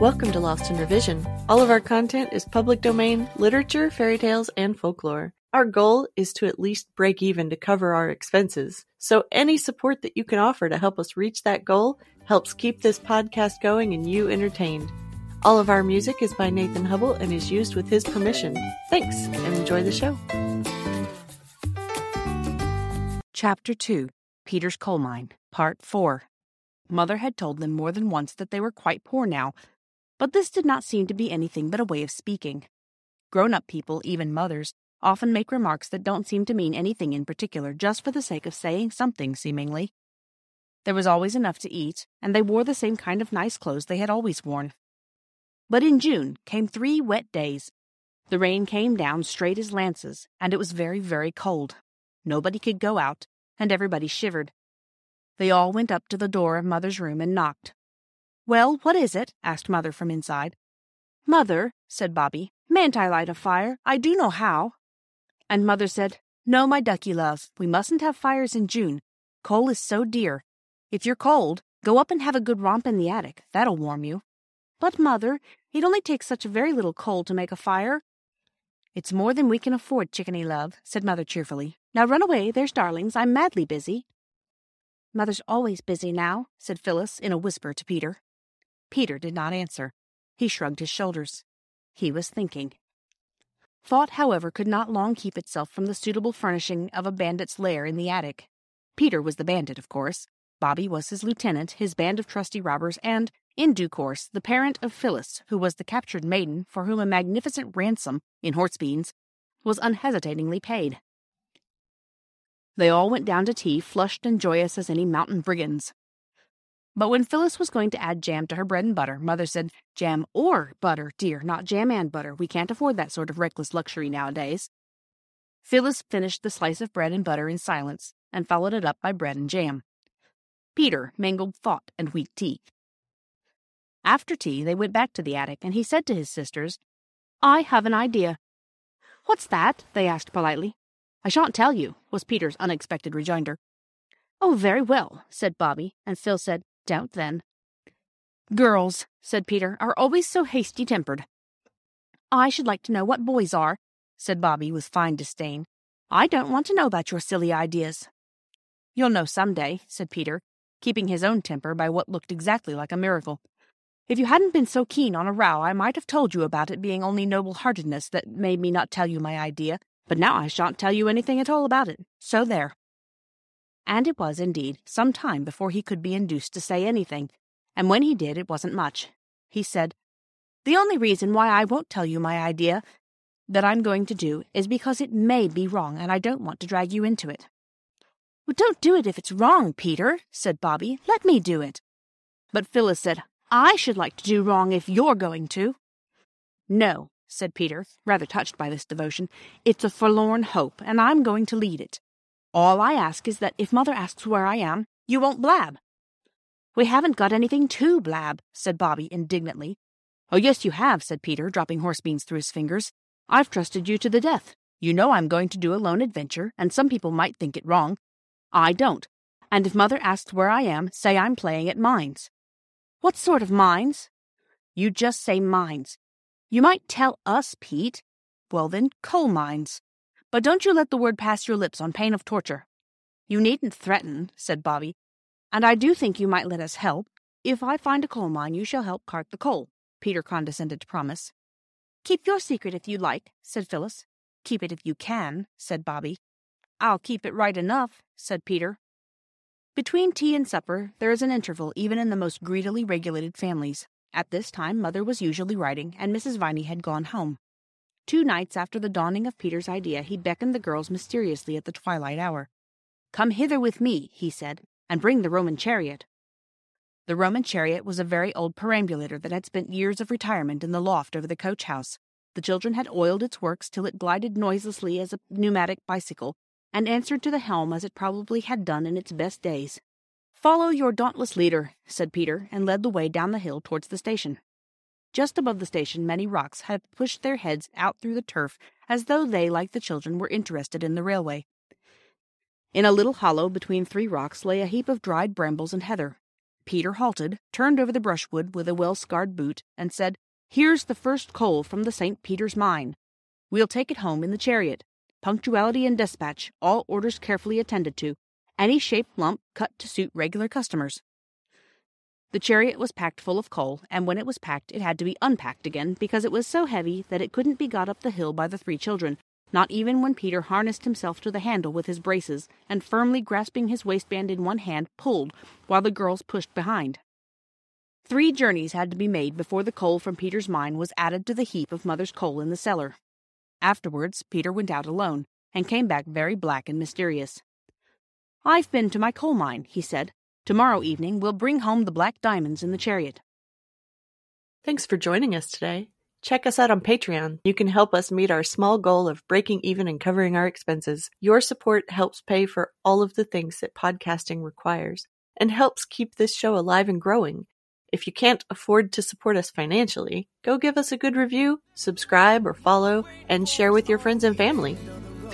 Welcome to Lost in Revision. All of our content is public domain, literature, fairy tales, and folklore. Our goal is to at least break even to cover our expenses. So any support that you can offer to help us reach that goal helps keep this podcast going and you entertained. All of our music is by Nathan Hubble and is used with his permission. Thanks and enjoy the show. Chapter 2 Peter's Coal Mine, Part 4 Mother had told them more than once that they were quite poor now, but this did not seem to be anything but a way of speaking. Grown up people, even mothers, often make remarks that don't seem to mean anything in particular just for the sake of saying something, seemingly. There was always enough to eat, and they wore the same kind of nice clothes they had always worn. But in June came three wet days. The rain came down straight as lances, and it was very, very cold. Nobody could go out, and everybody shivered. They all went up to the door of Mother's room and knocked. Well, what is it? asked Mother from inside. Mother, said Bobbie, mayn't I light a fire? I do know how. And Mother said, No, my ducky love, we mustn't have fires in June. Coal is so dear. If you're cold, go up and have a good romp in the attic. That'll warm you. But, Mother, it only takes such a very little coal to make a fire. It's more than we can afford, chickeny love, said Mother cheerfully. Now run away, there's darlings. I'm madly busy. Mother's always busy now, said Phyllis in a whisper to Peter. Peter did not answer. He shrugged his shoulders. He was thinking. Thought, however, could not long keep itself from the suitable furnishing of a bandit's lair in the attic. Peter was the bandit, of course. Bobbie was his lieutenant, his band of trusty robbers, and, in due course, the parent of Phyllis, who was the captured maiden for whom a magnificent ransom, in horse beans, was unhesitatingly paid. They all went down to tea, flushed and joyous as any mountain brigands. But when Phyllis was going to add jam to her bread and butter, Mother said, Jam or butter, dear, not jam and butter. We can't afford that sort of reckless luxury nowadays. Phyllis finished the slice of bread and butter in silence and followed it up by bread and jam. Peter mingled thought and weak tea. After tea, they went back to the attic, and he said to his sisters, I have an idea. What's that? they asked politely. I shan't tell you, was Peter's unexpected rejoinder. Oh, very well, said Bobbie, and Phil said, Don't then. Girls, said Peter, are always so hasty tempered. I should like to know what boys are, said Bobbie with fine disdain. I don't want to know about your silly ideas. You'll know some day, said Peter, keeping his own temper by what looked exactly like a miracle. If you hadn't been so keen on a row, I might have told you about it being only noble heartedness that made me not tell you my idea, but now I shan't tell you anything at all about it. So there. And it was, indeed, some time before he could be induced to say anything, and when he did, it wasn't much. He said, The only reason why I won't tell you my idea that I'm going to do is because it may be wrong, and I don't want to drag you into it. Well, don't do it if it's wrong, Peter, said Bobbie. Let me do it. But Phyllis said, I should like to do wrong if you're going to. No, said Peter, rather touched by this devotion. It's a forlorn hope, and I'm going to lead it. All I ask is that if Mother asks where I am, you won't blab. We haven't got anything to blab, said Bobbie indignantly. Oh, yes, you have, said Peter, dropping horsebeans through his fingers. I've trusted you to the death. You know I'm going to do a lone adventure, and some people might think it wrong. I don't. And if Mother asks where I am, say I'm playing at mines. What sort of mines? You just say mines. You might tell us, Pete. Well, then, coal mines. But don't you let the word pass your lips on pain of torture. You needn't threaten, said Bobbie. And I do think you might let us help. If I find a coal mine, you shall help cart the coal, Peter condescended to promise. Keep your secret if you like, said Phyllis. Keep it if you can, said Bobbie. I'll keep it right enough, said Peter. Between tea and supper, there is an interval even in the most greedily regulated families. At this time, Mother was usually writing, and Mrs. Viney had gone home. Two nights after the dawning of Peter's idea, he beckoned the girls mysteriously at the twilight hour. Come hither with me, he said, and bring the Roman chariot. The Roman chariot was a very old perambulator that had spent years of retirement in the loft over the coach house. The children had oiled its works till it glided noiselessly as a pneumatic bicycle, and answered to the helm as it probably had done in its best days. Follow your dauntless leader, said Peter, and led the way down the hill towards the station. Just above the station, many rocks had pushed their heads out through the turf as though they, like the children, were interested in the railway. In a little hollow between three rocks lay a heap of dried brambles and heather. Peter halted, turned over the brushwood with a well scarred boot, and said, Here's the first coal from the St. Peter's mine. We'll take it home in the chariot. Punctuality and dispatch, all orders carefully attended to, any shaped lump cut to suit regular customers. The chariot was packed full of coal, and when it was packed, it had to be unpacked again because it was so heavy that it couldn't be got up the hill by the three children, not even when Peter harnessed himself to the handle with his braces and, firmly grasping his waistband in one hand, pulled while the girls pushed behind. Three journeys had to be made before the coal from Peter's mine was added to the heap of Mother's coal in the cellar. Afterwards, Peter went out alone and came back very black and mysterious. I've been to my coal mine, he said. Tomorrow evening we'll bring home the black diamonds in the chariot. Thanks for joining us today. Check us out on Patreon. You can help us meet our small goal of breaking even and covering our expenses. Your support helps pay for all of the things that podcasting requires and helps keep this show alive and growing. If you can't afford to support us financially, go give us a good review, subscribe or follow, and share with your friends and family.